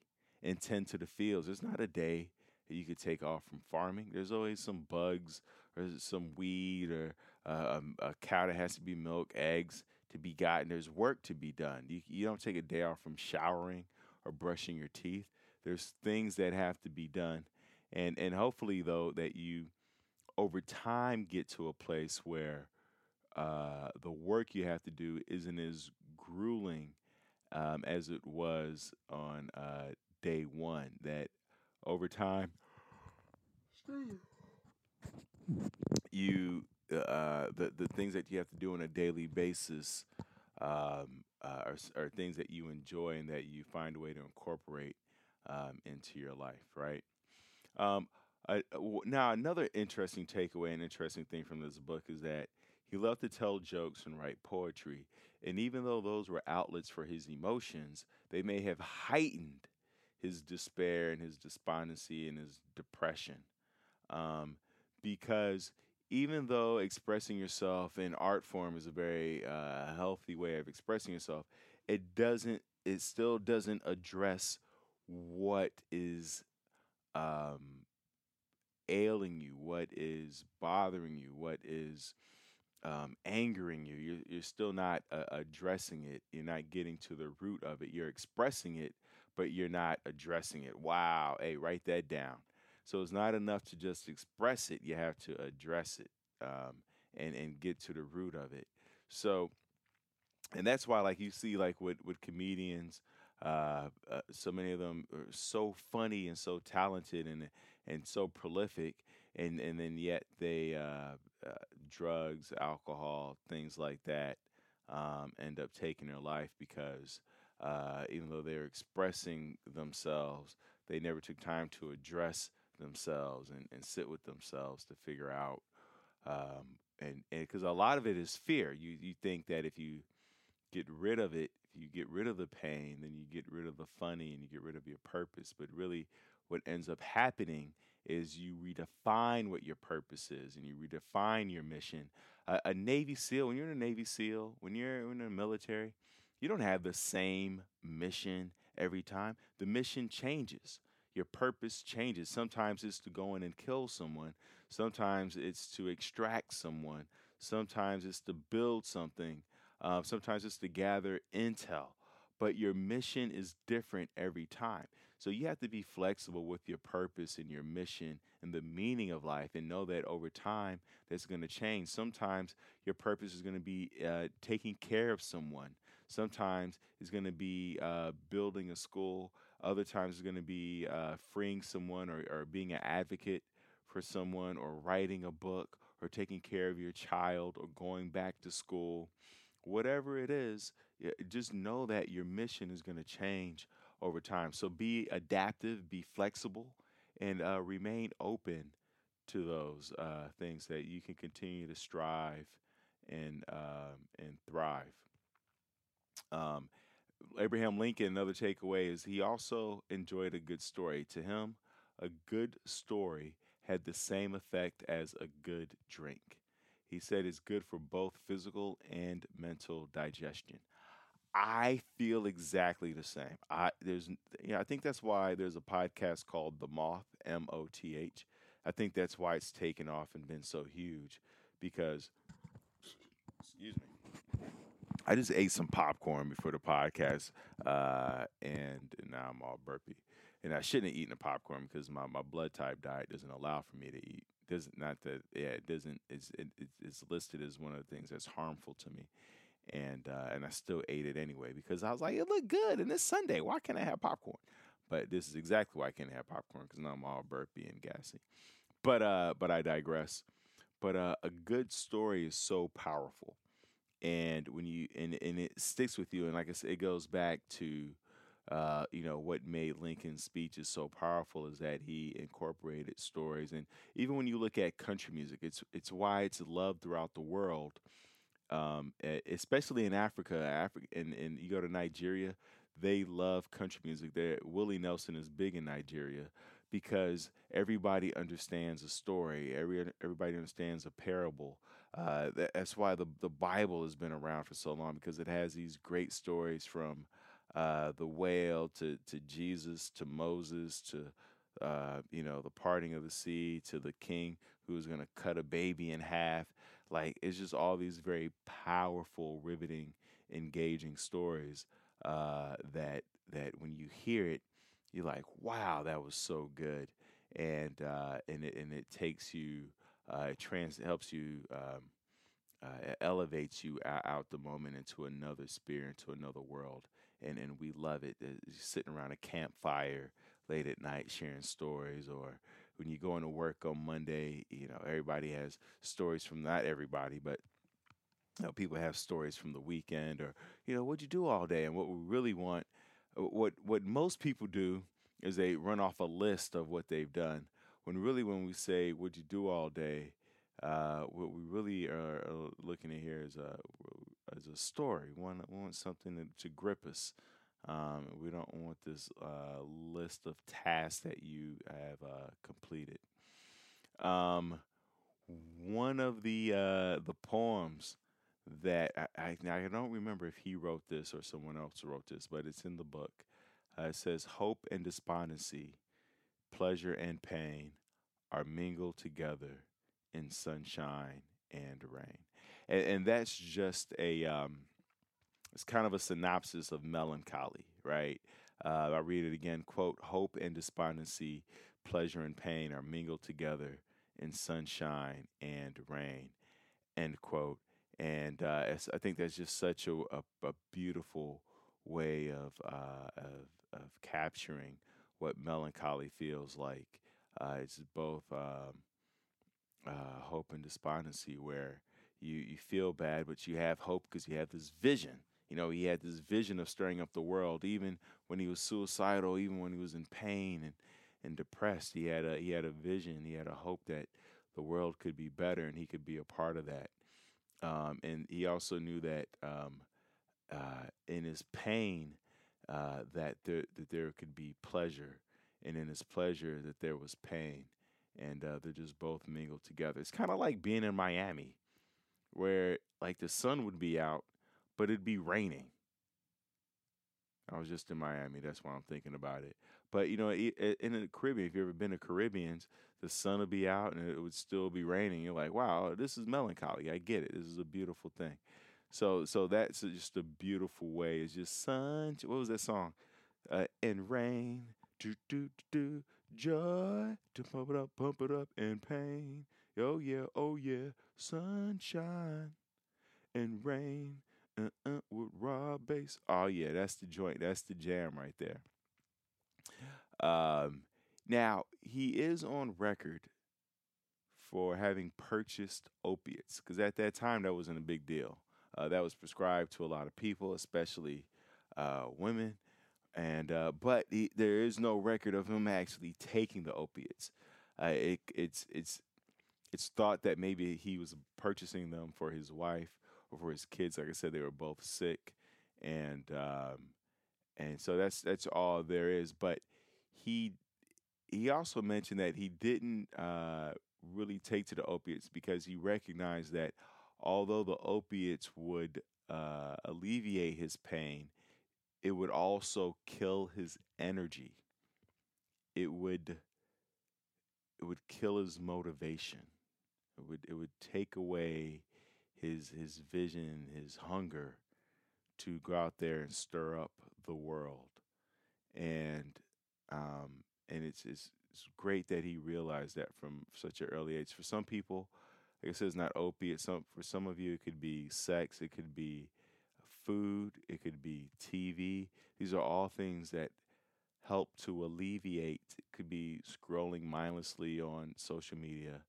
and tend to the fields. There's not a day that you could take off from farming. There's always some bugs or some weed or uh, um, a cow that has to be milked, eggs to be gotten. There's work to be done. You, you don't take a day off from showering or brushing your teeth. There's things that have to be done. And, and hopefully, though, that you over time get to a place where uh, the work you have to do isn't as grueling um, as it was on uh, day one. That over time, you uh, the the things that you have to do on a daily basis um, uh, are, are things that you enjoy and that you find a way to incorporate um, into your life, right? Um, I, w- now, another interesting takeaway and interesting thing from this book is that he loved to tell jokes and write poetry. And even though those were outlets for his emotions, they may have heightened his despair and his despondency and his depression. Um, because even though expressing yourself in art form is a very uh, healthy way of expressing yourself, it doesn't. It still doesn't address what is um, ailing you, what is bothering you, what is um, angering you. You're, you're still not uh, addressing it. You're not getting to the root of it. You're expressing it, but you're not addressing it. Wow. Hey, write that down. So it's not enough to just express it. You have to address it um, and and get to the root of it. So, and that's why, like you see, like with with comedians, uh, uh, so many of them are so funny and so talented and and so prolific, and and then yet they uh, uh, drugs, alcohol, things like that um, end up taking their life because uh, even though they're expressing themselves, they never took time to address themselves and, and sit with themselves to figure out. Um, and because a lot of it is fear, you you think that if you get rid of it, if you get rid of the pain, then you get rid of the funny and you get rid of your purpose. But really, what ends up happening is you redefine what your purpose is and you redefine your mission. Uh, a Navy SEAL, when you're in a Navy SEAL, when you're in the military, you don't have the same mission every time. The mission changes. Your purpose changes. Sometimes it's to go in and kill someone. Sometimes it's to extract someone. Sometimes it's to build something. Uh, sometimes it's to gather intel. But your mission is different every time. So you have to be flexible with your purpose and your mission and the meaning of life and know that over time that's going to change. Sometimes your purpose is going to be uh, taking care of someone. Sometimes it's going to be uh, building a school. Other times it's going to be uh, freeing someone or, or being an advocate for someone or writing a book or taking care of your child or going back to school. Whatever it is, just know that your mission is going to change over time. So be adaptive, be flexible, and uh, remain open to those uh, things that you can continue to strive and um, and thrive. Um, Abraham Lincoln, another takeaway is he also enjoyed a good story. To him, a good story had the same effect as a good drink. He said it's good for both physical and mental digestion. I feel exactly the same. I there's yeah, I think that's why there's a podcast called The Moth, M O T H. I think that's why it's taken off and been so huge because excuse me. I just ate some popcorn before the podcast, uh, and now I'm all burpy. And I shouldn't have eaten the popcorn because my, my blood type diet doesn't allow for me to eat. Doesn't not that yeah, it doesn't. It's it, it's listed as one of the things that's harmful to me and uh, and I still ate it anyway because I was like, it looked good, and it's Sunday. Why can't I have popcorn? But this is exactly why I can't have popcorn because now I'm all burpy and gassy. But uh, but I digress. But uh, a good story is so powerful, and when you and and it sticks with you, and like I said, it goes back to. Uh, you know what made Lincoln's speeches so powerful is that he incorporated stories, and even when you look at country music, it's it's why it's loved throughout the world um, especially in Africa, Africa, and, and you go to Nigeria, they love country music. There, Willie Nelson is big in Nigeria because everybody understands a story. Every everybody understands a parable. Uh, that's why the the Bible has been around for so long because it has these great stories from uh, the whale to to Jesus to Moses to uh, you know the parting of the sea to the king who was going to cut a baby in half. Like it's just all these very powerful, riveting, engaging stories uh, that that when you hear it, you're like, wow, that was so good, and uh, and it and it takes you, uh, it trans helps you. Um, uh, elevates you out, the moment into another spirit, into another world, and and we love it. sitting around a campfire late at night, sharing stories, or when you go into work on Monday, you know, everybody has stories from not everybody, but you know, people have stories from the weekend or, you know, what'd you do all day? And what we really want, uh, what what most people do is they run off a list of what they've done. When really when we say what'd you do all day, uh, what we really are looking at here is a is a story. Want, we want something to, to grip us. Um, we don't want this uh, list of tasks that you have uh, completed. Um, one of the uh, the poems that I, I, I don't remember if he wrote this or someone else wrote this, but it's in the book. Uh, it says, "Hope and despondency, pleasure and pain, are mingled together in sunshine and rain." and, and that's just a um, it's kind of a synopsis of melancholy, right? Uh, I read it again. Quote: Hope and despondency, pleasure and pain are mingled together in sunshine and rain. End quote. And uh, I think that's just such a, a, a beautiful way of, uh, of, of capturing what melancholy feels like. Uh, it's both um, uh, hope and despondency, where you, you feel bad, but you have hope because you have this vision. You know, he had this vision of stirring up the world, even when he was suicidal, even when he was in pain and, and depressed. He had a he had a vision. He had a hope that the world could be better, and he could be a part of that. Um, and he also knew that um, uh, in his pain, uh, that there that there could be pleasure, and in his pleasure that there was pain, and uh, they're just both mingled together. It's kind of like being in Miami, where like the sun would be out, but it'd be raining. I was just in Miami. That's why I'm thinking about it. But you know, in the Caribbean, if you've ever been to Caribbeans, the sun would be out and it would still be raining. You're like, wow, this is melancholy. I get it. This is a beautiful thing. So, so that's just a beautiful way. It's just sun. What was that song? Uh, and rain, do do do, joy to pump it up, pump it up, and pain. Oh yeah, oh yeah, sunshine and rain. Uh, uh, with Rob Base. Oh yeah, that's the joint. That's the jam right there. Um, now he is on record for having purchased opiates because at that time that wasn't a big deal. Uh, that was prescribed to a lot of people, especially uh, women. And uh, but he, there is no record of him actually taking the opiates. Uh, it, it's it's it's thought that maybe he was purchasing them for his wife or for his kids. Like I said, they were both sick, and um, and so that's that's all there is. But he he also mentioned that he didn't uh, really take to the opiates because he recognized that although the opiates would uh, alleviate his pain, it would also kill his energy. It would it would kill his motivation. It would it would take away his his vision, his hunger to go out there and stir up the world. And um, and it's, it's it's great that he realized that from such an early age. For some people, like I said, it's not opiate. Some for some of you, it could be sex. It could be food. It could be TV. These are all things that help to alleviate. It could be scrolling mindlessly on social media.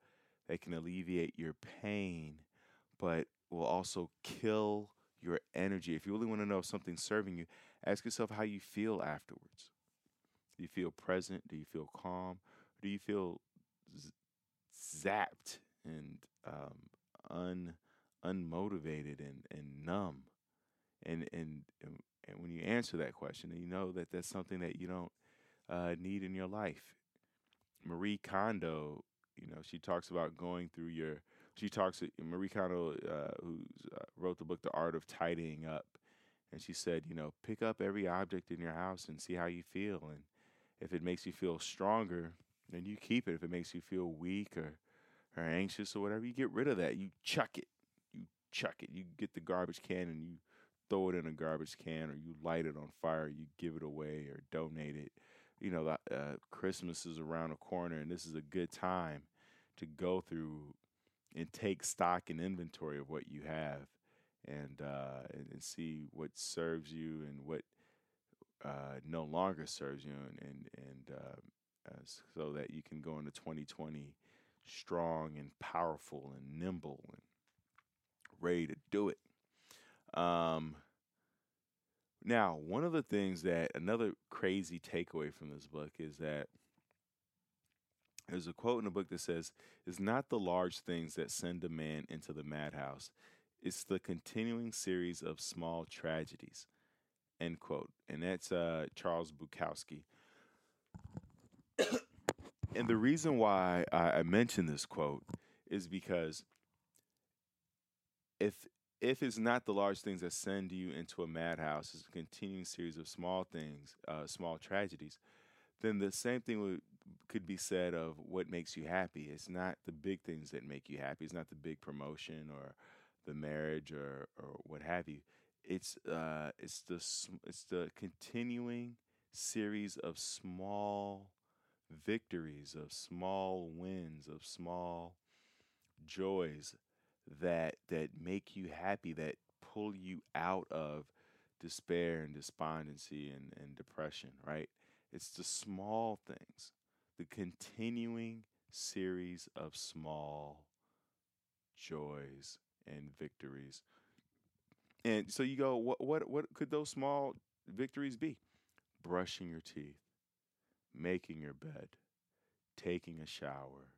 That can alleviate your pain, but will also kill your energy. If you really want to know if something's serving you, ask yourself how you feel afterwards. Do you feel present? Do you feel calm? do you feel z- zapped and um, un unmotivated and, and numb? And, and and when you answer that question, and you know that that's something that you don't uh, need in your life. Marie Kondo, you know, she talks about going through your. She talks Marie Kondo, uh, who uh, wrote the book The Art of Tidying Up, and she said, you know, pick up every object in your house and see how you feel, and if it makes you feel stronger, then you keep it. If it makes you feel weak or, or anxious or whatever, you get rid of that. You chuck it. You chuck it. You get the garbage can and you throw it in a garbage can or you light it on fire. You give it away or donate it. You know, uh, Christmas is around the corner and this is a good time to go through and take stock and inventory of what you have and uh, and, and, see what serves you and what uh, no longer serves you, and and, and uh, so that you can go into 2020 strong and powerful and nimble and ready to do it. Um, now, one of the things that another crazy takeaway from this book is that there's a quote in the book that says, It's not the large things that send a man into the madhouse, it's the continuing series of small tragedies end quote. And that's uh, Charles Bukowski. And the reason why I, I mention this quote is because if if it's not the large things that send you into a madhouse, it's a continuing series of small things, uh, small tragedies, then the same thing would, could be said of what makes you happy. It's not the big things that make you happy. It's not the big promotion or the marriage or or what have you. It's uh it's the it's the continuing series of small victories, of small wins, of small joys that that make you happy, that pull you out of despair and despondency and, and depression, right? It's the small things, the continuing series of small joys and victories. And so you go, what what what could those small victories be? Brushing your teeth, making your bed, taking a shower,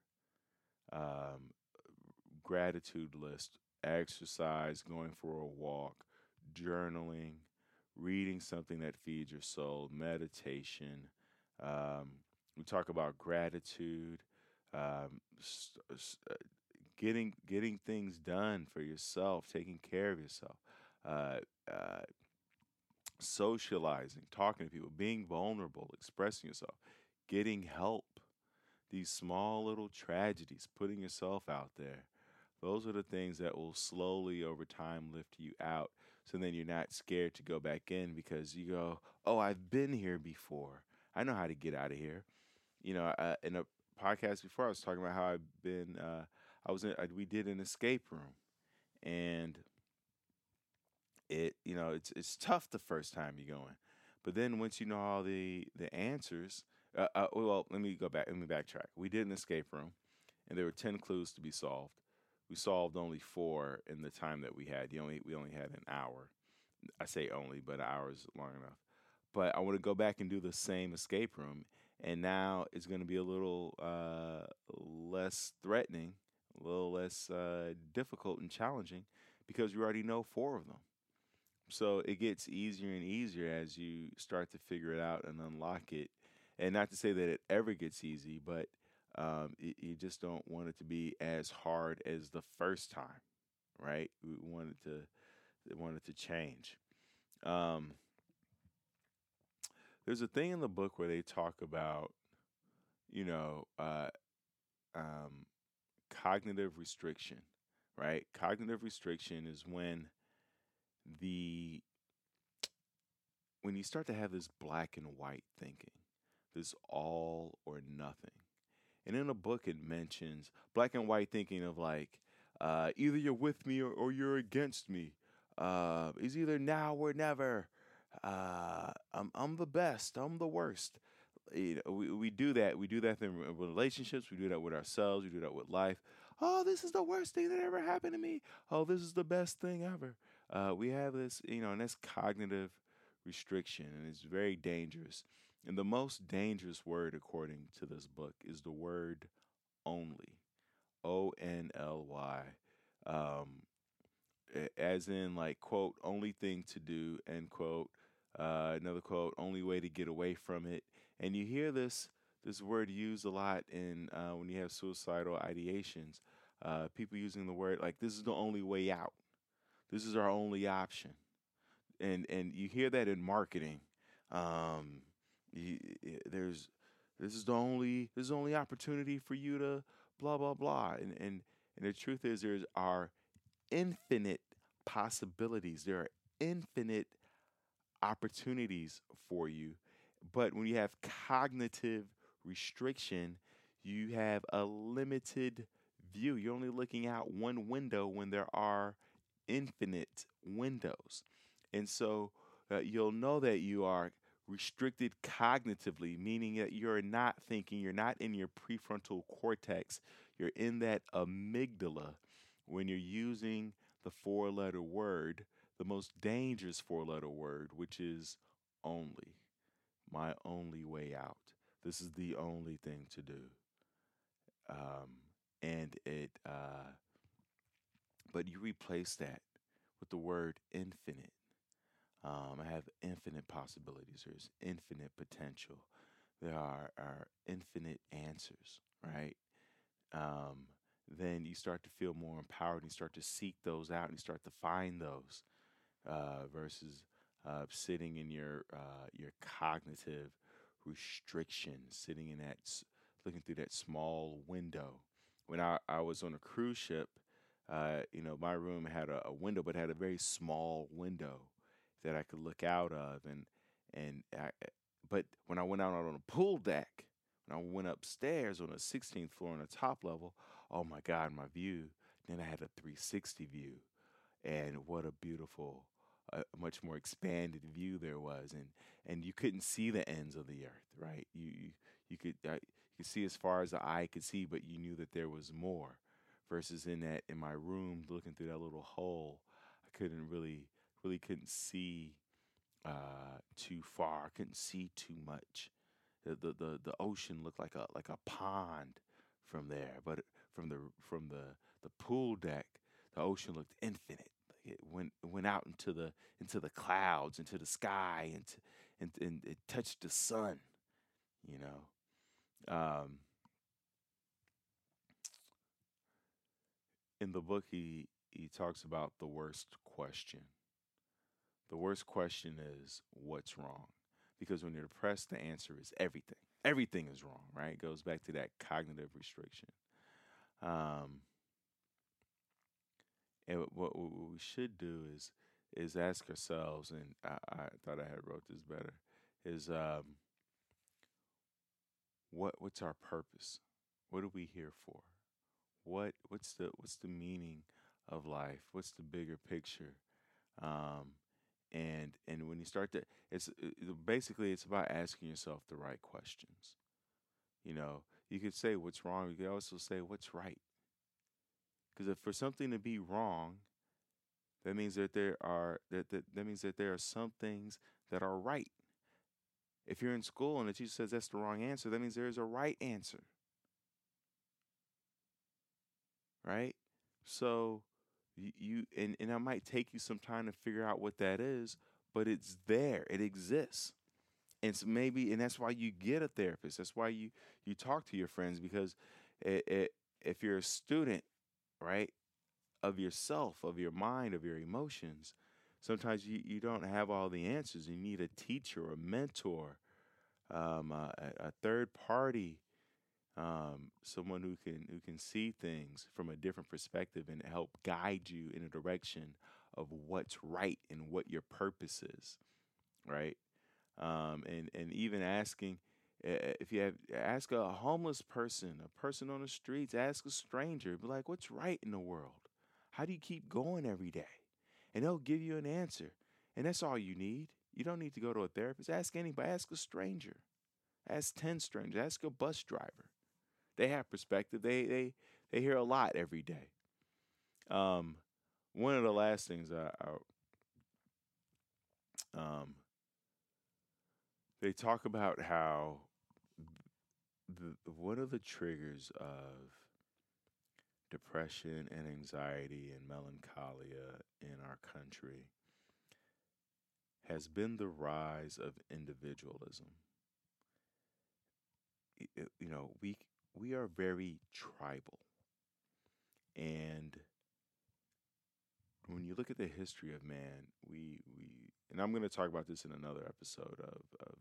um, gratitude list, exercise, going for a walk, journaling, reading something that feeds your soul, meditation. Um, we talk about gratitude, um, getting getting things done for yourself, taking care of yourself, uh, uh, socializing, talking to people, being vulnerable, expressing yourself, getting help. These small little tragedies, putting yourself out there. Those are the things that will slowly over time lift you out. So then you're not scared to go back in because you go, oh, I've been here before. I know how to get out of here. You know, uh, in a podcast before, I was talking about how I've been. Uh, I was in. Uh, we did an escape room, and it you know it's it's tough the first time you go in, but then once you know all the the answers, uh, uh, well, let me go back. Let me backtrack. We did an escape room, and there were ten clues to be solved. We solved only four in the time that we had. You only we only had an hour. I say only, but an hour is long enough. But I want to go back and do the same escape room, and now it's going to be a little uh, less threatening, a little less uh, difficult and challenging because you already know four of them. So it gets easier and easier as you start to figure it out and unlock it. And not to say that it ever gets easy, but um, it, you just don't want it to be as hard as the first time, right? We wanted to wanted to change. Um, there's a thing in the book where they talk about, you know, uh, um, cognitive restriction, right? Cognitive restriction is when the when you start to have this black and white thinking, this all or nothing. And in the book, it mentions black and white thinking of like, uh, either you're with me or, or you're against me. Uh, it's either now or never. Uh, I'm, I'm the best. I'm the worst. You know, we, we do that. We do that in relationships. We do that with ourselves. We do that with life. Oh, this is the worst thing that ever happened to me. Oh, this is the best thing ever. Uh, we have this, you know, and that's cognitive restriction, and it's very dangerous. And the most dangerous word, according to this book, is the word only. O N L Y. Um, as in, like, quote, only thing to do, end quote. Uh, another quote, only way to get away from it. And you hear this this word used a lot in uh, when you have suicidal ideations. Uh, people using the word like this is the only way out. This is our only option, and and you hear that in marketing. Um, you, there's this is the only this is the only opportunity for you to blah blah blah, and and and the truth is there are infinite possibilities. There are infinite opportunities for you, but when you have cognitive restriction, you have a limited view. You're only looking out one window when there are infinite windows. And so uh, you'll know that you are restricted cognitively, meaning that you're not thinking, you're not in your prefrontal cortex, you're in that amygdala when you're using the four letter word, the most dangerous four letter word, which is only. My only way out. This is the only thing to do. Um, and it, uh, but you replace that with the word infinite. Um, I have infinite possibilities. There's infinite potential. There are, are infinite answers, right? Um, then you start to feel more empowered and you start to seek those out and you start to find those uh, versus uh, sitting in your uh, your cognitive restriction, sitting in that, looking through that small window. When I, I was on a cruise ship, Uh, you know, my room had a, a window, but had a very small window that I could look out of, and and I, but when I went out on a pool deck, when I went upstairs on the 16th floor on the top level, oh my God, my view. Then I had a 360 view, and what a beautiful, uh, much more expanded view there was, and and you couldn't see the ends of the earth, right? You you, you could uh, you could see as far as the eye could see, but you knew that there was more. Versus in that in my room, looking through that little hole, I couldn't really really couldn't see uh, too far. I couldn't see too much. The, the the the ocean looked like a like a pond from there, but from the from the the pool deck, the ocean looked infinite. It went went out into the into the clouds, into the sky, and and, and it touched the sun. You know, um, in the book he he talks about the worst question. The worst question is what's wrong? Because when you're depressed, the answer is everything. Everything is wrong, right? It goes back to that cognitive restriction. Um, and what, we should do is is ask ourselves, and I, I thought I had wrote this better, is um, what what's our purpose? What are we here for? What what's the what's the meaning of life? What's the bigger picture? Um, and and when you start to, it's it, basically it's about asking yourself the right questions. You know, you could say what's wrong. You could also say what's right. Because if for something to be wrong, that means that there are that, that that means that there are some things that are right. If you're in school and the teacher says that's the wrong answer, that means there is a right answer. Right? So you, and, and it might take you some time to figure out what that is, but it's there. It exists. And so maybe and that's why you get a therapist. That's why you you talk to your friends because it, it, if you're a student right? Of yourself, of your mind, of your emotions. Sometimes you, you don't have all the answers. You need a teacher, a mentor, um, a, a, third party, um, someone who can who can see things from a different perspective and help guide you in a direction of what's right and what your purpose is, right? Um, and and even asking if you have ask a homeless person, a person on the streets, ask a stranger, be like, "What's right in the world? How do you keep going every day?" And they'll give you an answer, and that's all you need. You don't need to go to a therapist. Ask anybody. Ask a stranger. Ask ten strangers. Ask a bus driver. They have perspective. They they they hear a lot every day. Um, one of the last things I, I um, they talk about how the one of the triggers of depression and anxiety and melancholia in our country has been the rise of individualism. You know, we we are very tribal. And when you look at the history of man, we we and I'm going to talk about this in another episode of, of,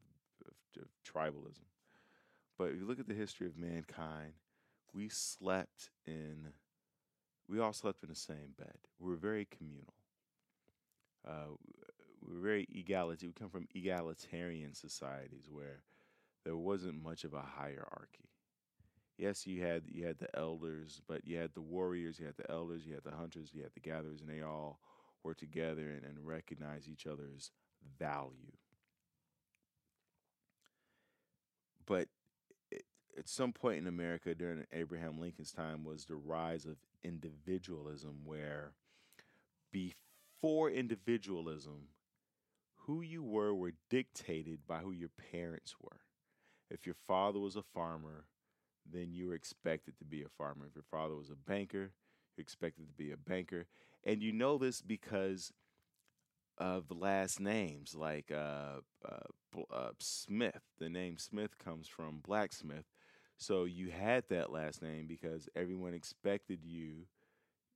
of, of tribalism. But if you look at the history of mankind, we slept in, we all slept in the same bed. We were very communal. Uh, we were very egalitarian. We come from egalitarian societies where there wasn't much of a hierarchy. Yes, you had you had the elders, but you had the warriors, you had the elders, you had the hunters, you had the gatherers, and they all were together and, and recognized each other's value. But at some point in America during Abraham Lincoln's time was the rise of individualism, where before individualism, who you were were dictated by who your parents were. If your father was a farmer, then you were expected to be a farmer. If your father was a banker, you're expected to be a banker. And you know this because of the last names, like uh, uh, uh, Smith. The name Smith comes from blacksmith. So you had that last name because everyone expected you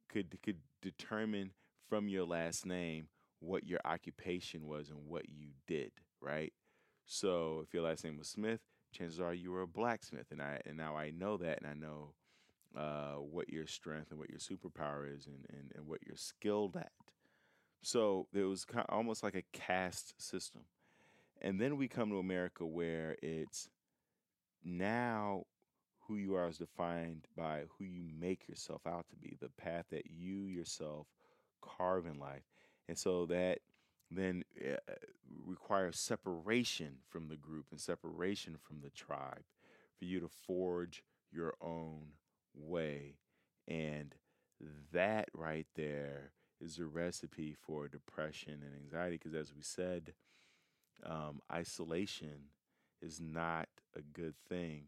could could determine from your last name what your occupation was and what you did, right? So if your last name was Smith, chances are you were a blacksmith, and I and now I know that, and I know uh, what your strength and what your superpower is and, and, and what you're skilled at. So it was kind of almost like a caste system. And then we come to America where it's now who you are is defined by who you make yourself out to be, the path that you yourself carve in life. And so that then uh, separation from the group and separation from the tribe for you to forge your own way. And that right there is a recipe for depression and anxiety because, as we said, um, isolation is not a good thing.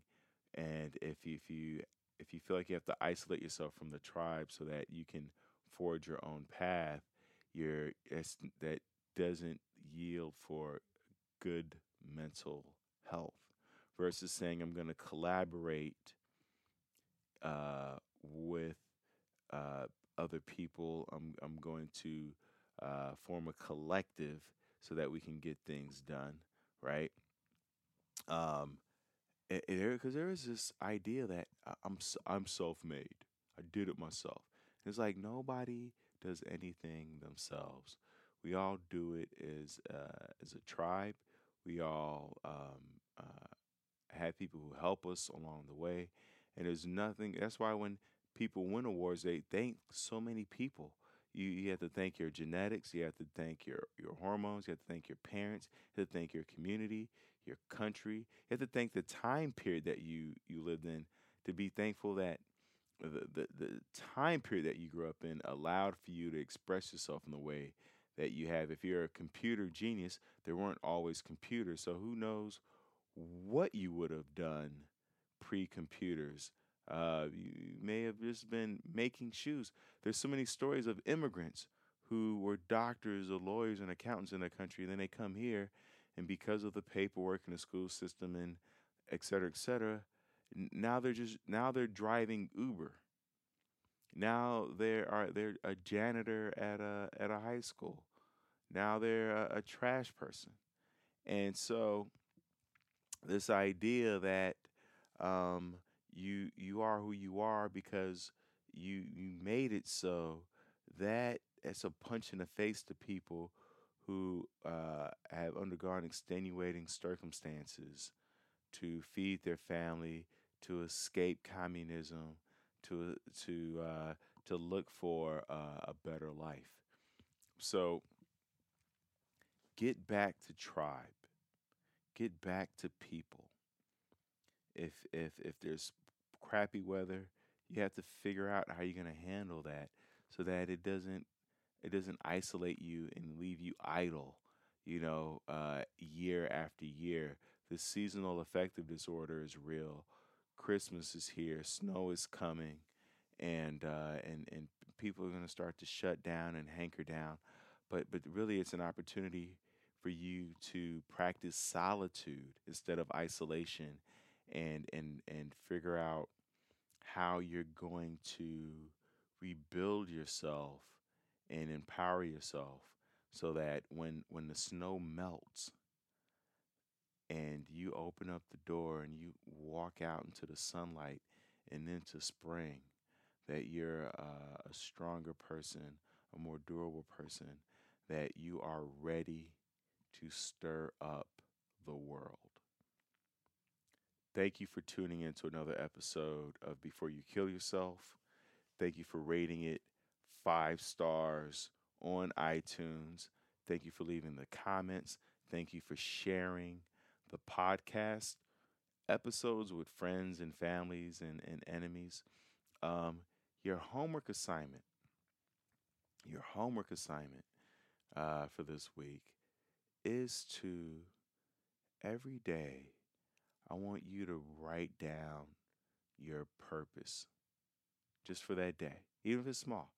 And if you, if you if you feel like you have to isolate yourself from the tribe so that you can forge your own path, you're that doesn't yield for good mental health. Versus saying I'm going to collaborate uh, with uh, other people. I'm I'm going to uh, form a collective so that we can get things done, right? Um, because there is this idea that I'm I'm self-made. I did it myself. It's like nobody does anything themselves. We all do it as uh, as a tribe. We all um, uh, have people who help us along the way, and there's nothing. That's why when people win awards, they thank so many people. You, you have to thank your genetics. You have to thank your, your hormones. You have to thank your parents. You have to thank your community, your country. You have to thank the time period that you, you lived in to be thankful that the, the, the time period that you grew up in allowed for you to express yourself in the way that you have. If you're a computer genius, there weren't always computers. So who knows what you would have done pre computers uh, you may have just been making shoes. There's so many stories of immigrants who were doctors or lawyers and accountants in their country. And then they come here, and because of the paperwork in the school system and et cetera, et cetera, now they're just now they're driving Uber. Now they are they're a janitor at a at a high school. Now they're a, a trash person, and so this idea that um, you you are who you are because you you made it so that it's a punch in the face to people who uh, have undergone extenuating circumstances to feed their family, to escape communism, to to uh, to look for uh, a better life. So get back to tribe, get back to people if if if there's crappy weather, you have to figure out how you're going to handle that so that it doesn't it doesn't isolate you and leave you idle, you know, uh, year after year. The seasonal affective disorder is real. Christmas is here, snow is coming, and uh, and and people are going to start to shut down and hanker down. But but really, it's an opportunity for you to practice solitude instead of isolation and and and figure out how you're going to rebuild yourself and empower yourself so that when when the snow melts and you open up the door and you walk out into the sunlight and into spring that you're uh, a stronger person a more durable person that you are ready to stir up the world Thank you for tuning in to another episode of Before You Kill Yourself. Thank you for rating it five stars on iTunes. Thank you for leaving the comments. Thank you for sharing the podcast episodes with friends and families and, and enemies. Um, your homework assignment, your homework assignment uh, for this week is to every day I want you to write down your purpose just for that day, even if it's small.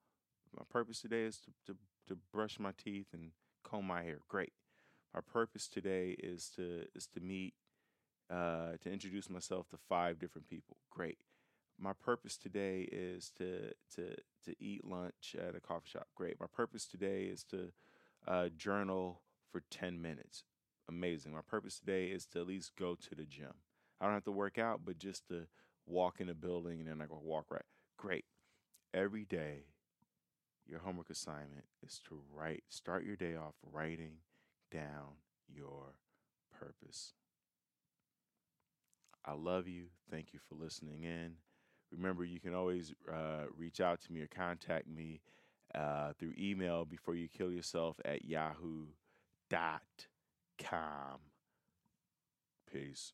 My purpose today is to, to, to brush my teeth and comb my hair. Great. My purpose today is to is to meet uh, to introduce myself to five different people. Great. My purpose today is to to to eat lunch at a coffee shop. Great. My purpose today is to uh, journal for ten minutes amazing. My purpose today is to at least go to the gym. I don't have to work out, but just to walk in a building and not going to walk right. Great. Every day, your homework assignment is to write, start your day off writing down your purpose. I love you. Thank you for listening in. Remember, you can always uh, reach out to me or contact me uh, through email before you kill yourself at yahoo.com. Peace.